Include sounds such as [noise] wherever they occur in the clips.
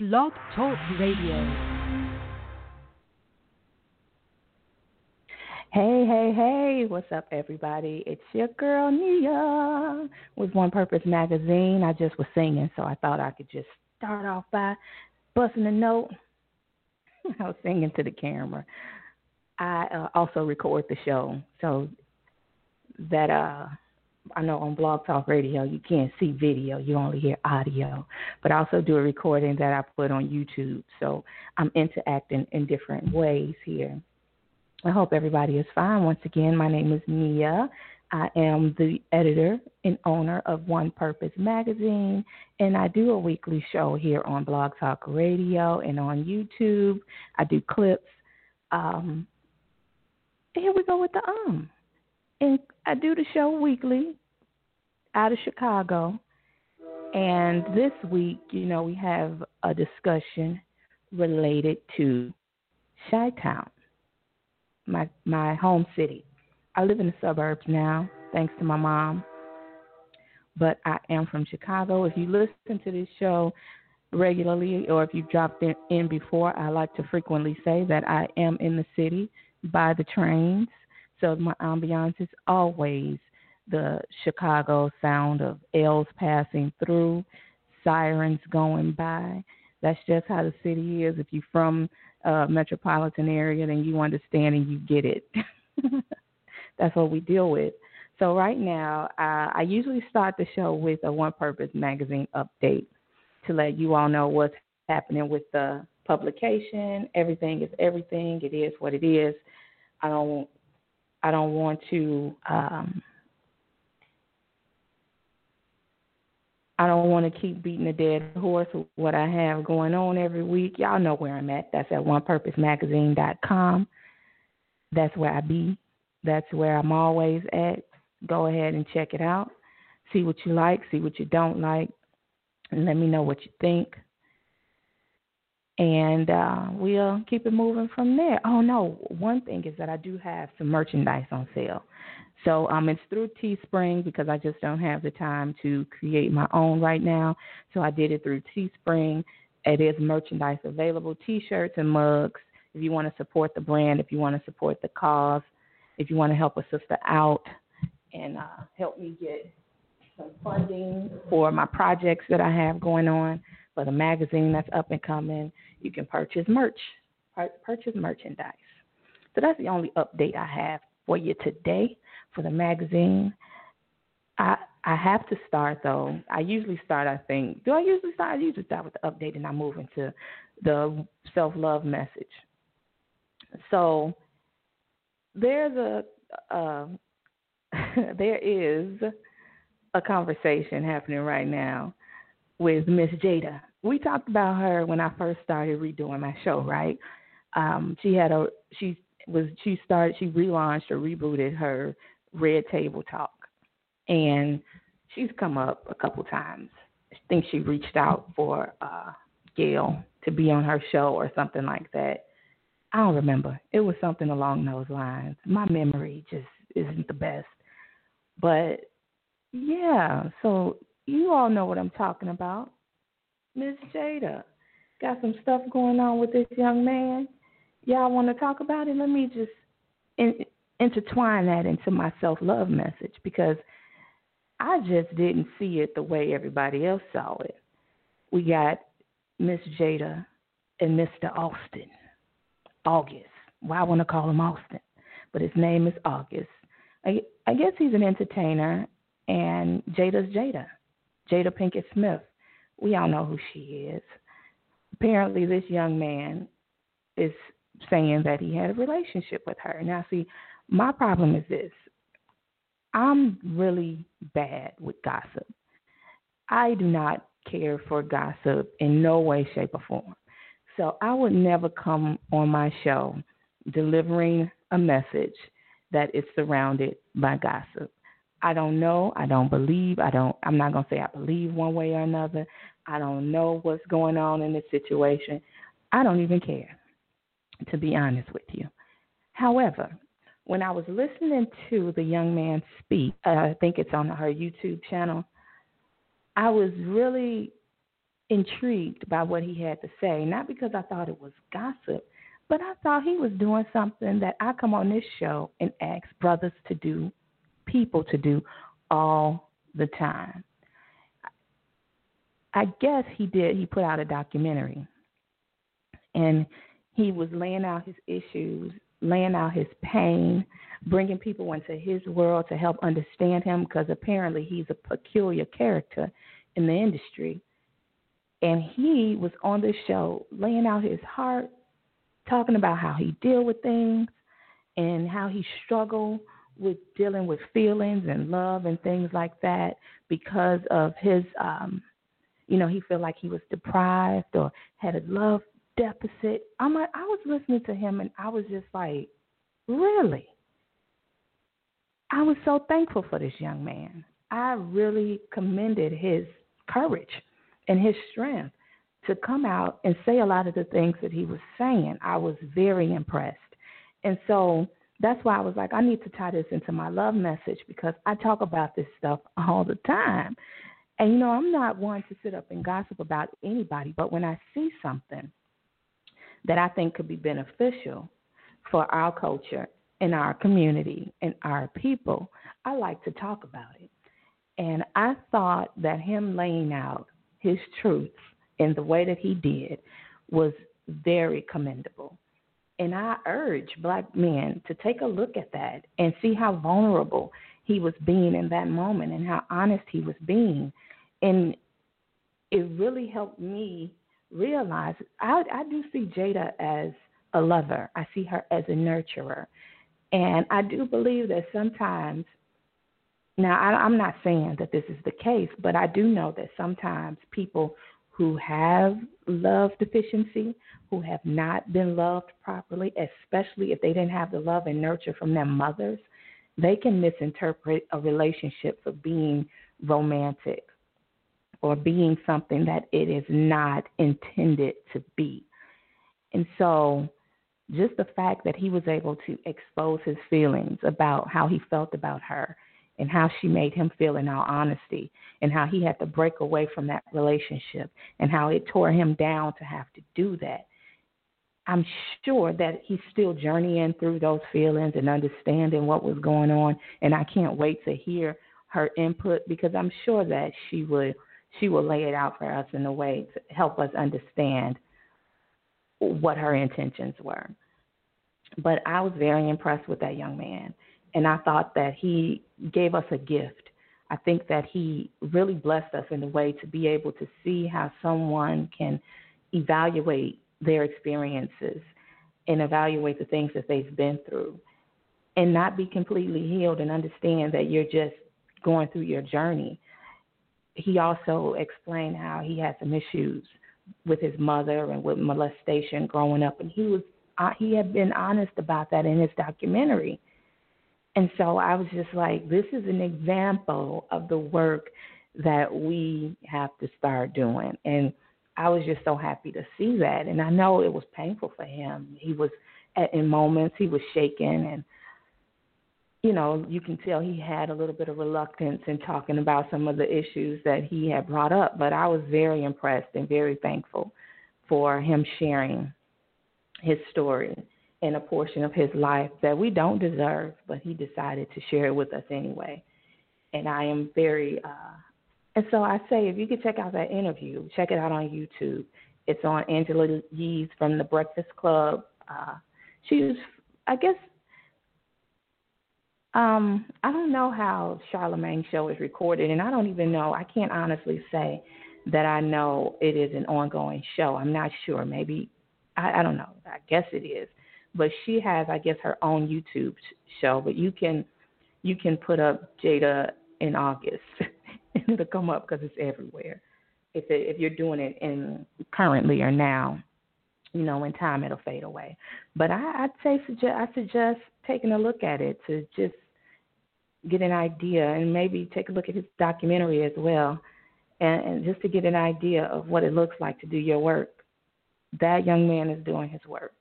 Blog Talk Radio. Hey, hey, hey, what's up, everybody? It's your girl, Nia, with One Purpose Magazine. I just was singing, so I thought I could just start off by busting a note. [laughs] I was singing to the camera. I uh, also record the show, so that uh I know on Blog Talk Radio you can't see video, you only hear audio. But I also do a recording that I put on YouTube. So I'm interacting in different ways here. I hope everybody is fine. Once again, my name is Nia. I am the editor and owner of One Purpose Magazine, and I do a weekly show here on Blog Talk Radio and on YouTube. I do clips. Um, here we go with the um. And I do the show weekly out of Chicago. And this week, you know, we have a discussion related to Chi Town, my my home city. I live in the suburbs now, thanks to my mom. But I am from Chicago. If you listen to this show regularly or if you've dropped in, in before, I like to frequently say that I am in the city by the trains. So my ambiance is always the Chicago sound of L's passing through, sirens going by. That's just how the city is. If you're from a metropolitan area, then you understand and you get it. [laughs] That's what we deal with. So right now, uh, I usually start the show with a One Purpose magazine update to let you all know what's happening with the publication. Everything is everything. It is what it is. I don't I don't want to um, I don't want to keep beating a dead horse with what I have going on every week. Y'all know where I'm at. That's at onepurposemagazine.com. That's where I be. That's where I'm always at. Go ahead and check it out. See what you like, see what you don't like, and let me know what you think. And uh, we'll keep it moving from there. Oh, no, one thing is that I do have some merchandise on sale. So um, it's through Teespring because I just don't have the time to create my own right now. So I did it through Teespring. It is merchandise available, T-shirts and mugs. If you want to support the brand, if you want to support the cause, if you want to help a sister out and uh, help me get some funding for my projects that I have going on for the magazine that's up and coming, you can purchase merch, purchase merchandise. So that's the only update I have for you today for the magazine. I I have to start though. I usually start. I think. Do I usually start? I usually start with the update, and I move into the self love message. So there's a uh, [laughs] there is a conversation happening right now with Miss Jada. We talked about her when I first started redoing my show, right? Um, she had a she was she started she relaunched or rebooted her Red Table Talk, and she's come up a couple times. I think she reached out for uh, Gail to be on her show or something like that. I don't remember. It was something along those lines. My memory just isn't the best. But yeah, so you all know what I'm talking about. Miss Jada got some stuff going on with this young man. Y'all want to talk about it? Let me just intertwine that into my self love message because I just didn't see it the way everybody else saw it. We got Miss Jada and Mr. Austin. August. Why well, I want to call him Austin, but his name is August. I, I guess he's an entertainer, and Jada's Jada, Jada Pinkett Smith. We all know who she is. Apparently, this young man is saying that he had a relationship with her. Now, see, my problem is this I'm really bad with gossip. I do not care for gossip in no way, shape, or form. So I would never come on my show delivering a message that is surrounded by gossip. I don't know, I don't believe, I don't I'm not to say I believe one way or another. I don't know what's going on in this situation. I don't even care to be honest with you. However, when I was listening to the young man speak, uh, I think it's on her YouTube channel, I was really intrigued by what he had to say, not because I thought it was gossip, but I thought he was doing something that I come on this show and ask brothers to do, people to do all the time. I guess he did, he put out a documentary and he was laying out his issues, laying out his pain, bringing people into his world to help understand him because apparently he's a peculiar character in the industry. And he was on this show laying out his heart, talking about how he deal with things and how he struggled with dealing with feelings and love and things like that because of his um you know he felt like he was deprived or had a love deficit i'm like i was listening to him and i was just like really i was so thankful for this young man i really commended his courage and his strength to come out and say a lot of the things that he was saying. I was very impressed. And so that's why I was like, I need to tie this into my love message because I talk about this stuff [laughs] all the time. And you know, I'm not one to sit up and gossip about anybody, but when I see something that I think could be beneficial for our culture and our community and our people, I like to talk about it. And I thought that him laying out his truths in the way that he did was very commendable. And I urge black men to take a look at that and see how vulnerable he was being in that moment and how honest he was being. And it really helped me realize I, I do see Jada as a lover, I see her as a nurturer. And I do believe that sometimes, now I, I'm not saying that this is the case, but I do know that sometimes people who have love deficiency, who have not been loved properly, especially if they didn't have the love and nurture from their mothers, they can misinterpret a relationship for being romantic or being something that it is not intended to be. And so, just the fact that he was able to expose his feelings about how he felt about her and how she made him feel in all honesty and how he had to break away from that relationship and how it tore him down to have to do that. I'm sure that he's still journeying through those feelings and understanding what was going on and I can't wait to hear her input because I'm sure that she would she will lay it out for us in a way to help us understand what her intentions were. But I was very impressed with that young man and I thought that he gave us a gift. I think that he really blessed us in a way to be able to see how someone can evaluate their experiences and evaluate the things that they've been through and not be completely healed and understand that you're just going through your journey. He also explained how he had some issues with his mother and with molestation growing up and he was uh, he had been honest about that in his documentary and so I was just like, this is an example of the work that we have to start doing. And I was just so happy to see that. And I know it was painful for him. He was, at, in moments, he was shaking and, you know, you can tell he had a little bit of reluctance in talking about some of the issues that he had brought up. But I was very impressed and very thankful for him sharing his story and a portion of his life that we don't deserve, but he decided to share it with us anyway. And I am very, uh, and so I say, if you could check out that interview, check it out on YouTube. It's on Angela Yee's from the Breakfast Club. Uh, she was, I guess, um, I don't know how Charlemagne's show is recorded, and I don't even know. I can't honestly say that I know it is an ongoing show. I'm not sure. Maybe I, I don't know. I guess it is but she has, I guess, her own YouTube show. But you can you can put up Jada in August, [laughs] and it'll come up because it's everywhere. If it, if you're doing it in currently or now, you know, in time it'll fade away. But I, I'd say suggest I suggest taking a look at it to just get an idea, and maybe take a look at his documentary as well, and, and just to get an idea of what it looks like to do your work. That young man is doing his work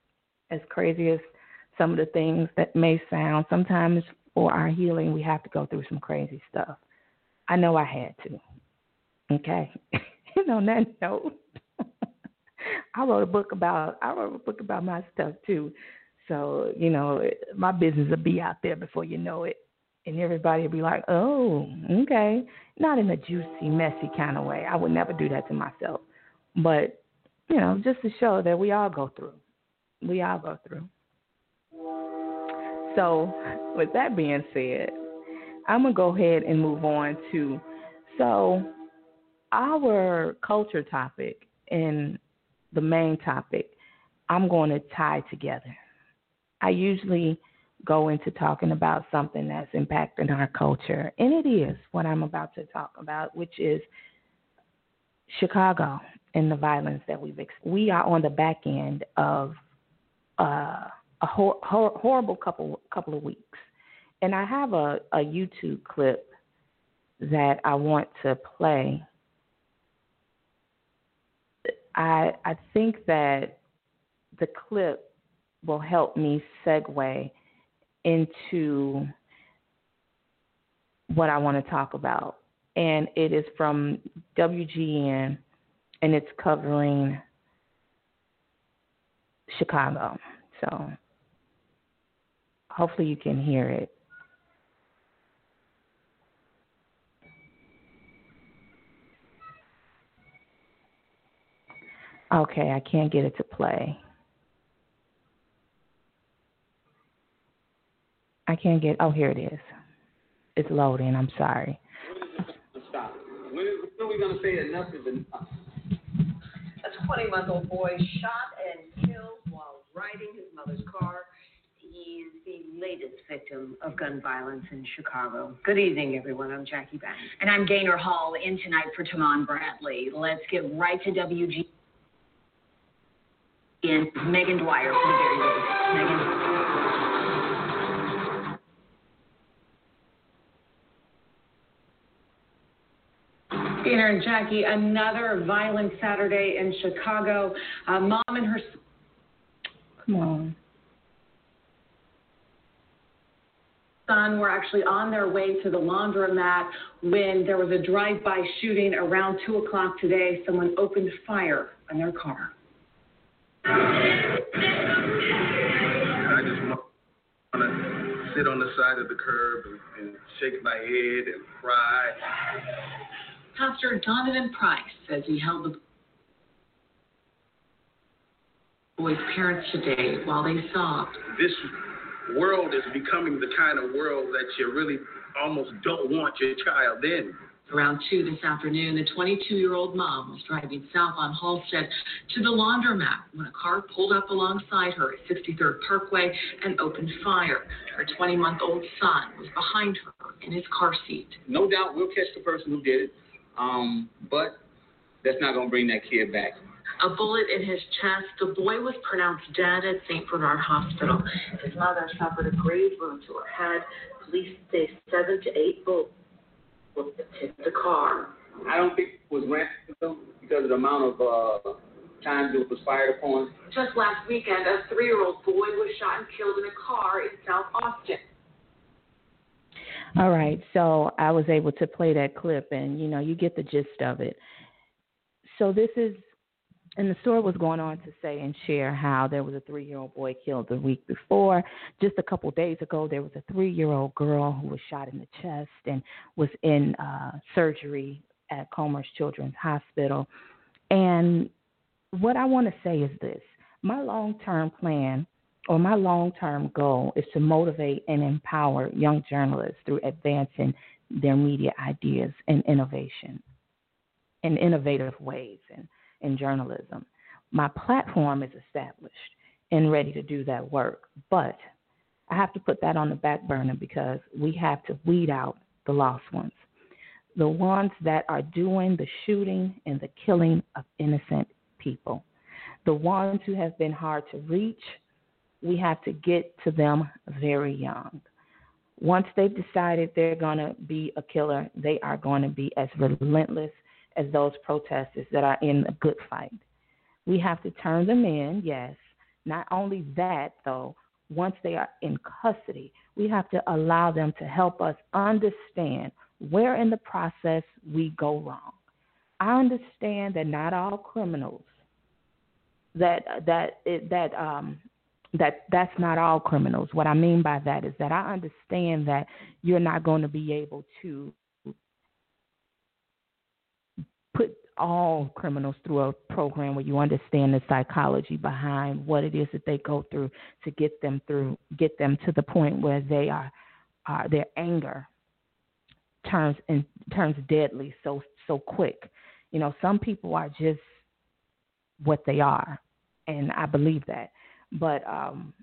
as crazy as some of the things that may sound, sometimes for our healing, we have to go through some crazy stuff. I know I had to. Okay. [laughs] And on that note, [laughs] I wrote a book about I wrote a book about my stuff too. So you know, my business will be out there before you know it, and everybody would be like, "Oh, okay." Not in a juicy, messy kind of way. I would never do that to myself, but you know, just to show that we all go through. We all go through. So, with that being said, I'm gonna go ahead and move on to so our culture topic and the main topic. I'm going to tie together. I usually go into talking about something that's impacting our culture, and it is what I'm about to talk about, which is Chicago and the violence that we've. Ex- we are on the back end of. Uh, a hor- hor- horrible couple couple of weeks, and I have a, a YouTube clip that I want to play. I I think that the clip will help me segue into what I want to talk about. And it is from WGN and it's covering Chicago. So Hopefully, you can hear it. Okay, I can't get it to play. I can't get. Oh, here it is. It's loading. I'm sorry. Stop. When, when are we going to say enough is enough? A 20 month old boy shot and killed while riding his mother's car he is the latest victim of gun violence in Chicago. Good evening, everyone. I'm Jackie Banks. And I'm Gaynor Hall in tonight for Tahman Bradley. Let's get right to WG. In Megan Dwyer for the very latest. Megan. Gaynor and Jackie, another violent Saturday in Chicago. A mom and her. Come on. son were actually on their way to the laundromat when there was a drive-by shooting around 2 o'clock today. Someone opened fire on their car. I just want to sit on the side of the curb and, and shake my head and cry. Pastor Donovan Price says he held the boy's parents today while they sobbed. This world is becoming the kind of world that you really almost don't want your child in. Around 2 this afternoon, the 22 year old mom was driving south on Halsted to the laundromat when a car pulled up alongside her at 63rd Parkway and opened fire. Her 20 month old son was behind her in his car seat. No doubt we'll catch the person who did it, um, but that's not going to bring that kid back a bullet in his chest. The boy was pronounced dead at St. Bernard Hospital. His mother suffered a grave wound to her head. Police say seven to eight bullets hit the car. I don't think it was random because of the amount of uh, times it was fired upon. Just last weekend, a three-year-old boy was shot and killed in a car in South Austin. All right, so I was able to play that clip, and you know, you get the gist of it. So this is and the story was going on to say and share how there was a three year old boy killed the week before. Just a couple days ago, there was a three year old girl who was shot in the chest and was in uh, surgery at Comer's Children's Hospital. And what I want to say is this my long term plan or my long term goal is to motivate and empower young journalists through advancing their media ideas and innovation in innovative ways. And in journalism. My platform is established and ready to do that work, but I have to put that on the back burner because we have to weed out the lost ones. The ones that are doing the shooting and the killing of innocent people. The ones who have been hard to reach, we have to get to them very young. Once they've decided they're going to be a killer, they are going to be as relentless as those protesters that are in a good fight. We have to turn them in, yes. Not only that, though, once they are in custody, we have to allow them to help us understand where in the process we go wrong. I understand that not all criminals that that that um that that's not all criminals. What I mean by that is that I understand that you're not going to be able to put all criminals through a program where you understand the psychology behind what it is that they go through to get them through get them to the point where they are uh, their anger turns and turns deadly so so quick. You know, some people are just what they are, and I believe that. But um,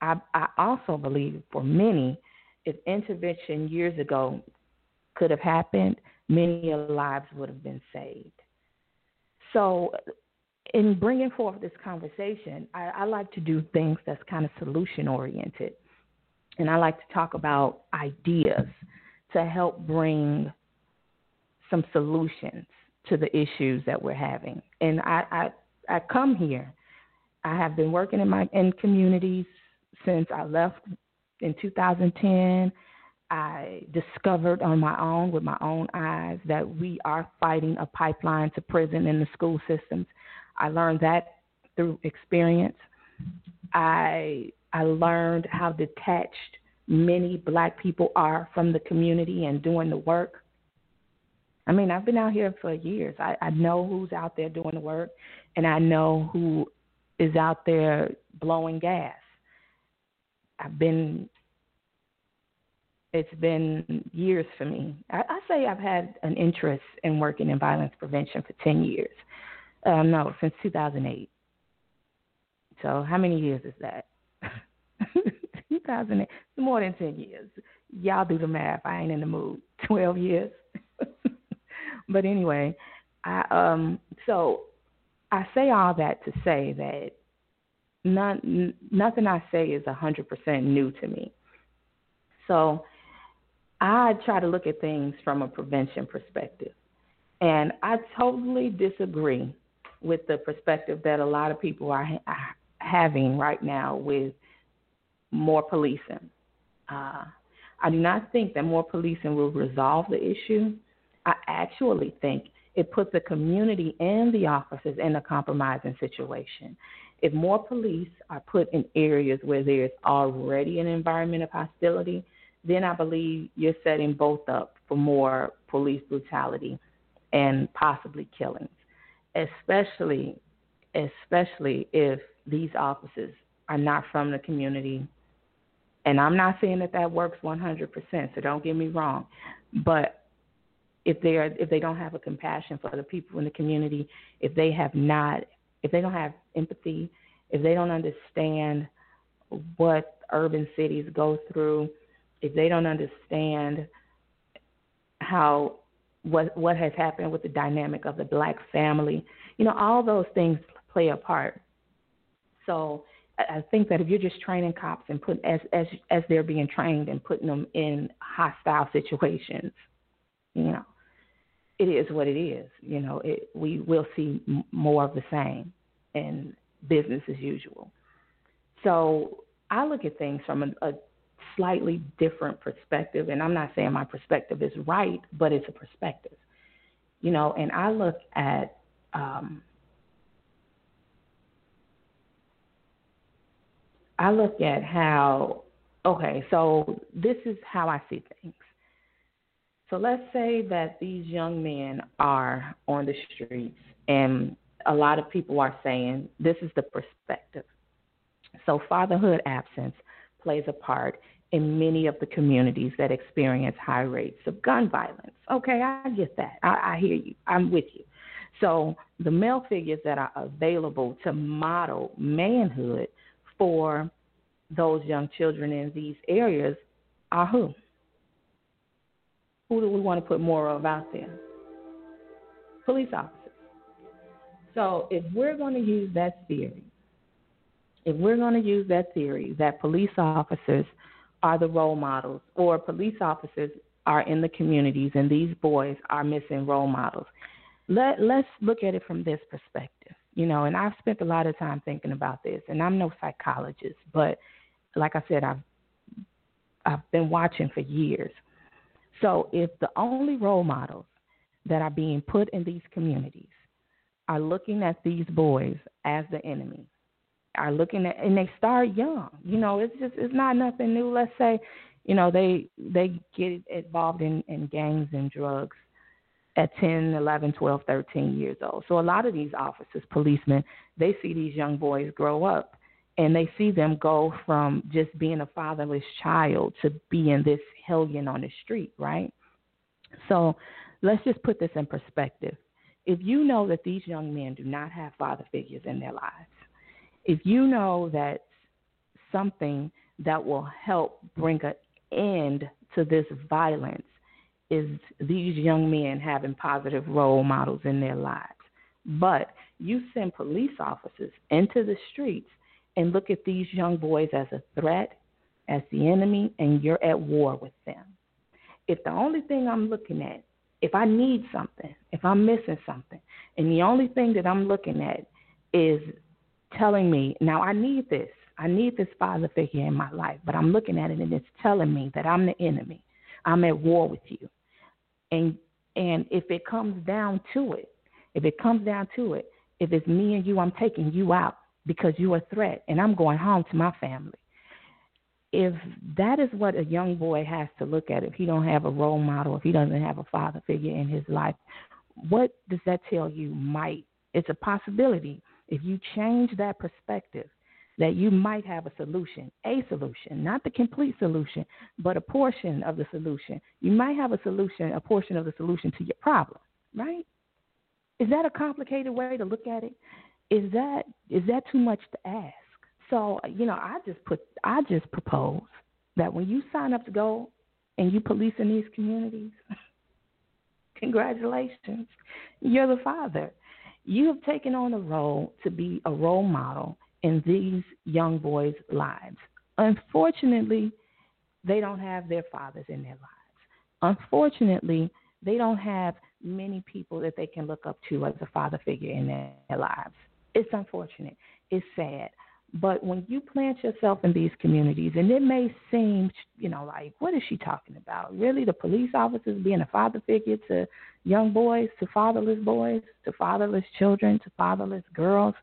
I, I also believe for many, if intervention years ago could have happened, many lives would have been saved. So, in bringing forth this conversation, I, I like to do things that's kind of solution oriented. And I like to talk about ideas to help bring some solutions to the issues that we're having. And I, I, I come here. I have been working in my in communities since I left in 2010. I discovered on my own, with my own eyes, that we are fighting a pipeline to prison in the school systems. I learned that through experience. I I learned how detached many black people are from the community and doing the work. I mean, I've been out here for years. I, I know who's out there doing the work, and I know who is out there blowing gas. I've been, it's been years for me. I, I say I've had an interest in working in violence prevention for 10 years. Uh, no, since 2008. So, how many years is that? [laughs] 2008, more than 10 years. Y'all do the math. I ain't in the mood. [laughs] 12 years. [laughs] but anyway, I um so I say all that to say that none nothing I say is 100% new to me. So I try to look at things from a prevention perspective. And I totally disagree with the perspective that a lot of people are ha- having right now with more policing. Uh, I do not think that more policing will resolve the issue. I actually think it puts the community and the officers in a compromising situation. If more police are put in areas where there's already an environment of hostility, then I believe you're setting both up for more police brutality and possibly killings, especially especially if these officers are not from the community and I'm not saying that that works 100%, so don't get me wrong. But if they are, if they don't have a compassion for the people in the community, if they have not, if they don't have empathy, if they don't understand what urban cities go through, if they don't understand how what what has happened with the dynamic of the black family, you know, all those things play a part. So I think that if you're just training cops and put as as as they're being trained and putting them in hostile [laughs] situations, you know, it is what it is. You know, it, we will see more of the same and business as usual. So I look at things from a, a slightly different perspective, and I'm not saying my perspective is right, but it's a perspective. You know, and I look at um, I look at how, okay, so this is how I see things. So let's say that these young men are on the streets, and a lot of people are saying this is the perspective. So fatherhood absence plays a part in many of the communities that experience high rates of gun violence. Okay, I get that. I, I hear you. I'm with you. So the male figures that are available to model manhood for those young children in these areas are who? Who do we want to put more of out there? Police officers. So if we're going to use that theory, if we're going to use that theory that police officers are the role models or police officers are in the communities and these boys are missing role models, let, let's look at it from this perspective you know, and I've spent a lot of time thinking about this, and I'm no psychologist, but like I said, I've I've been watching for years. So if the only role models that are being put in these communities are looking at these boys as the enemy. Are looking at and they start young. You know, it's just it's not nothing new. Let's say, you know, they they get involved in, in gangs and drugs at 10, 11, 12, 13 years old. So a lot of these officers, policemen, they see these young boys grow up and they see them go from just being a fatherless child to being this hellion on the street, right? So let's just put this in perspective. If you know that these young men do not have father figures in their lives, if you know that something that will help bring an end to this violence is these young men having positive role models in their lives. But you send police officers into the streets and look at these young boys as a threat, as the enemy, and you're at war with them. If the only thing I'm looking at, if I need something, if I'm missing something, and the only thing that I'm looking at is telling me, now I need this, I need this father figure in my life, but I'm looking at it and it's telling me that I'm the enemy. I'm at war with you. And and if it comes down to it, if it comes down to it, if it's me and you, I'm taking you out because you're a threat and I'm going home to my family. If that is what a young boy has to look at, if he don't have a role model, if he doesn't have a father figure in his life, what does that tell you might? It's a possibility. If you change that perspective, that you might have a solution, a solution, not the complete solution, but a portion of the solution. You might have a solution, a portion of the solution to your problem, right? Is that a complicated way to look at it? Is that is that too much to ask? So, you know, I just put I just propose that when you sign up to go and you police in these communities, [laughs] congratulations. You're the father. You have taken on a role to be a role model in these young boys' lives. Unfortunately, they don't have their fathers in their lives. Unfortunately, they don't have many people that they can look up to as a father figure in their, their lives. It's unfortunate. It's sad. But when you plant yourself in these communities, and it may seem, you know, like, what is she talking about? Really, the police officers being a father figure to young boys, to fatherless boys, to fatherless children, to fatherless girls.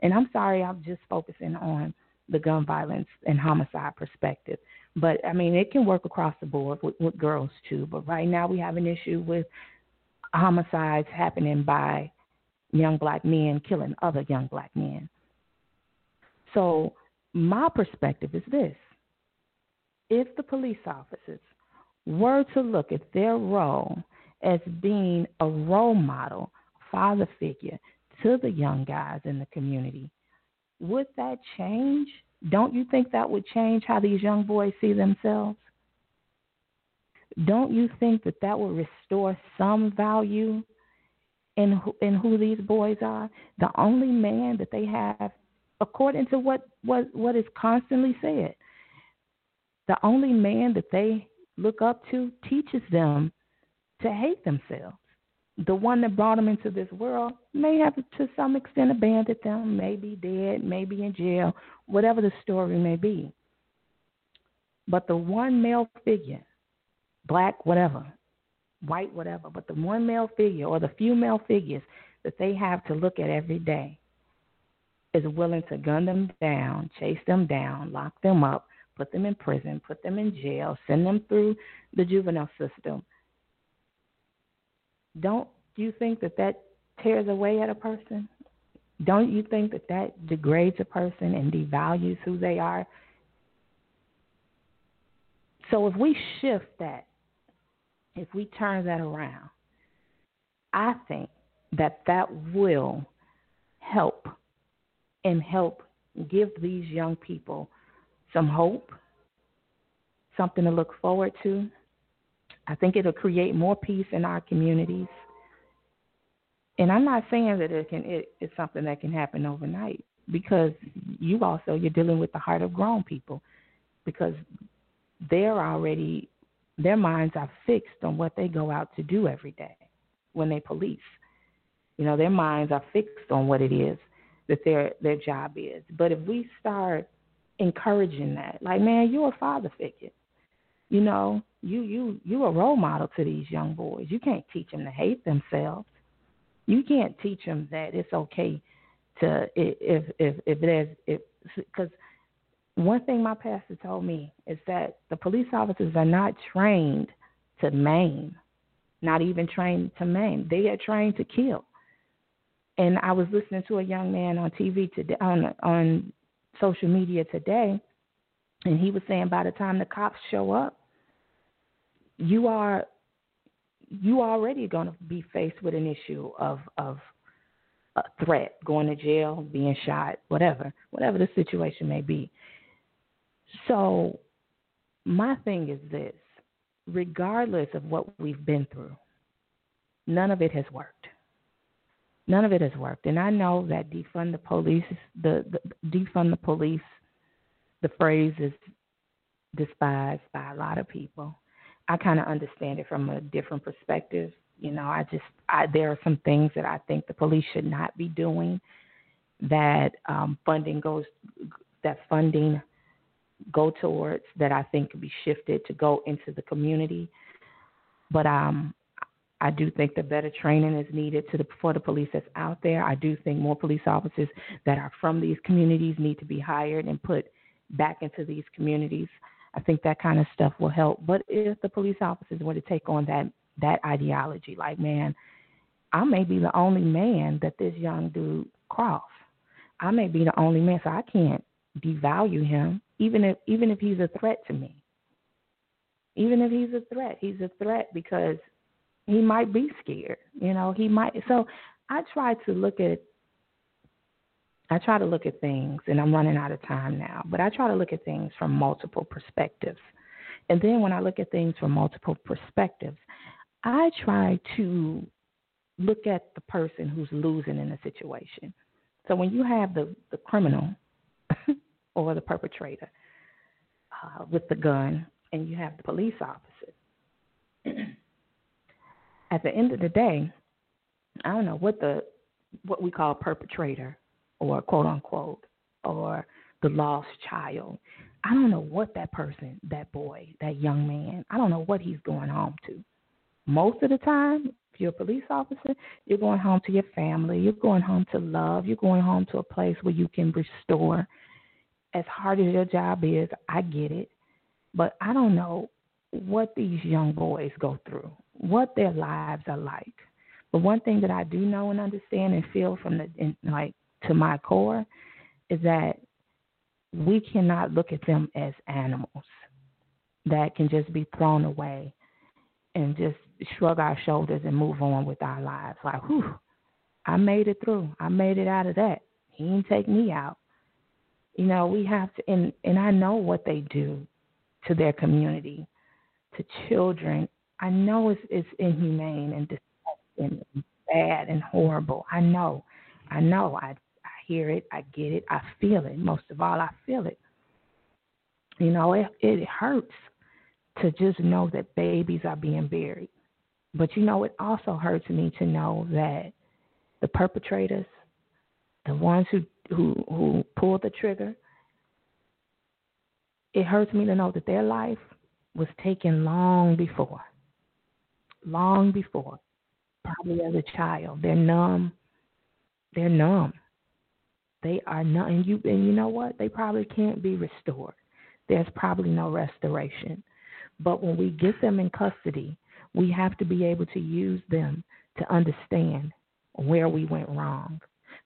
And I'm sorry, I'm just focusing on the gun violence and homicide perspective. But I mean, it can work across the board with, with girls too. But right now, we have an issue with homicides happening by young black men killing other young black men. So, my perspective is this if the police officers were to look at their role as being a role model, father figure to the young guys in the community, would that change? Don't you think that would change how these young boys see themselves? Don't you think that that would restore some value in who, in who these boys are? The only man that they have, according to what what what is constantly said, the only man that they look up to teaches them to hate themselves the one that brought them into this world may have to some extent abandoned them, may be dead, may be in jail, whatever the story may be. But the one male figure, black, whatever, white, whatever, but the one male figure or the few male figures that they have to look at every day is willing to gun them down, chase them down, lock them up, put them in prison, put them in jail, send them through the juvenile system don't you think that that tears away at a person? Don't you think that that degrades a person and devalues who they are? So if we shift that, if we turn that around, I think that that will help and help give these young people some hope, something to look forward to, I think it'll create more peace in our communities. And I'm not saying that it can it, it's something that can happen overnight because you also you're dealing with the heart of grown people because they're already their minds are fixed on what they go out to do every day when they police. You know, their minds are fixed on what it is that their their job is. But if we start encouraging that, like, man, you're a father figure. You know, You you you a role model to these young boys. You can't teach them to hate themselves. You can't teach them that it's okay to if if if there's if because one thing my pastor told me is that the police officers are not trained to maim, not even trained to maim. They are trained to kill. And I was listening to a young man on TV today on on social media today, and he was saying by the time the cops show up, you are you already going to be faced with an issue of of a threat, going to jail, being shot, whatever, whatever the situation may be. So, my thing is this regardless of what we've been through, none of it has worked. None of it has worked. And I know that defund the police, the, the defund the police, the phrase is despised by a lot of people. I kind of understand it from a different perspective. You know, I just I, there are some things that I think the police should not be doing. That um, funding goes, that funding go towards that I think could be shifted to go into the community. But um, I do think that better training is needed the, for the police that's out there. I do think more police officers that are from these communities need to be hired and put back into these communities. I think that kind of stuff will help. But if the police officers were to take on that that ideology, like man, I may be the only man that this young dude crossed. I may be the only man, so I can't devalue him, even if even if he's a threat to me. Even if he's a threat, he's a threat because he might be scared. You know, he might. So I try to look at. I try to look at things, and I'm running out of time now. But I try to look at things from multiple perspectives, and then when I look at things from multiple perspectives, I try to look at the person who's losing in the situation. So when you have the the criminal [laughs] or the perpetrator uh, with the gun, and you have the police officer. [clears throat] At the end of the day, I don't know what the what we call perpetrator or quote unquote or the lost child. I don't know what that person, that boy, that young man, I don't know what he's going home to. Most of the time, if you're a police officer, you're going home to your family, you're going home to love, you're going home to a place where you can restore as hard as your job is, I get it. But I don't know what these young boys go through, what their lives are like. But one thing that I do know and understand and feel from the in, like to my core is that we cannot look at them as animals that can just be thrown away and just shrug our shoulders and move on with our lives. Like, whew, I made it through. I made it out of that. He didn't take me out. You know, we have to, and and I know what they do to their community, to children. I know it's it's inhumane and disgusting and bad and horrible. I know, I know. I I hear it. I get it. I feel it. Most of all, I feel it. You know, it it hurts to just know that babies are being buried. But you know, it also hurts me to know that the perpetrators, the ones who who who pulled the trigger. It hurts me to know that their life was taken long before. Long before. Probably as a child. They're numb. They're numb. They are numb and you and you know what? They probably can't be restored. There's probably no restoration. But when we get them in custody, we have to be able to use them to understand where we went wrong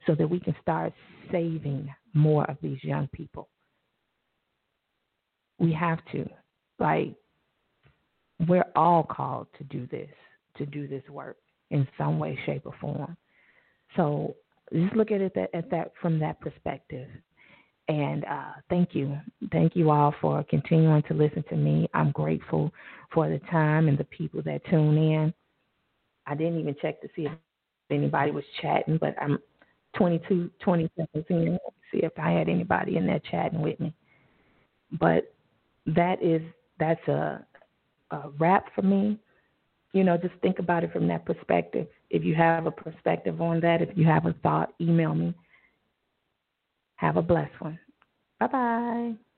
so that we can start saving more of these young people. We have to. Like, we're all called to do this, to do this work in some way, shape, or form. So just look at it that, at that from that perspective. And uh, thank you. Thank you all for continuing to listen to me. I'm grateful for the time and the people that tune in. I didn't even check to see if anybody was chatting, but I'm 22, 20 seconds in, see if I had anybody in there chatting with me. But that is that's a, a wrap for me. You know, just think about it from that perspective. If you have a perspective on that, if you have a thought, email me. Have a blessed one. Bye bye.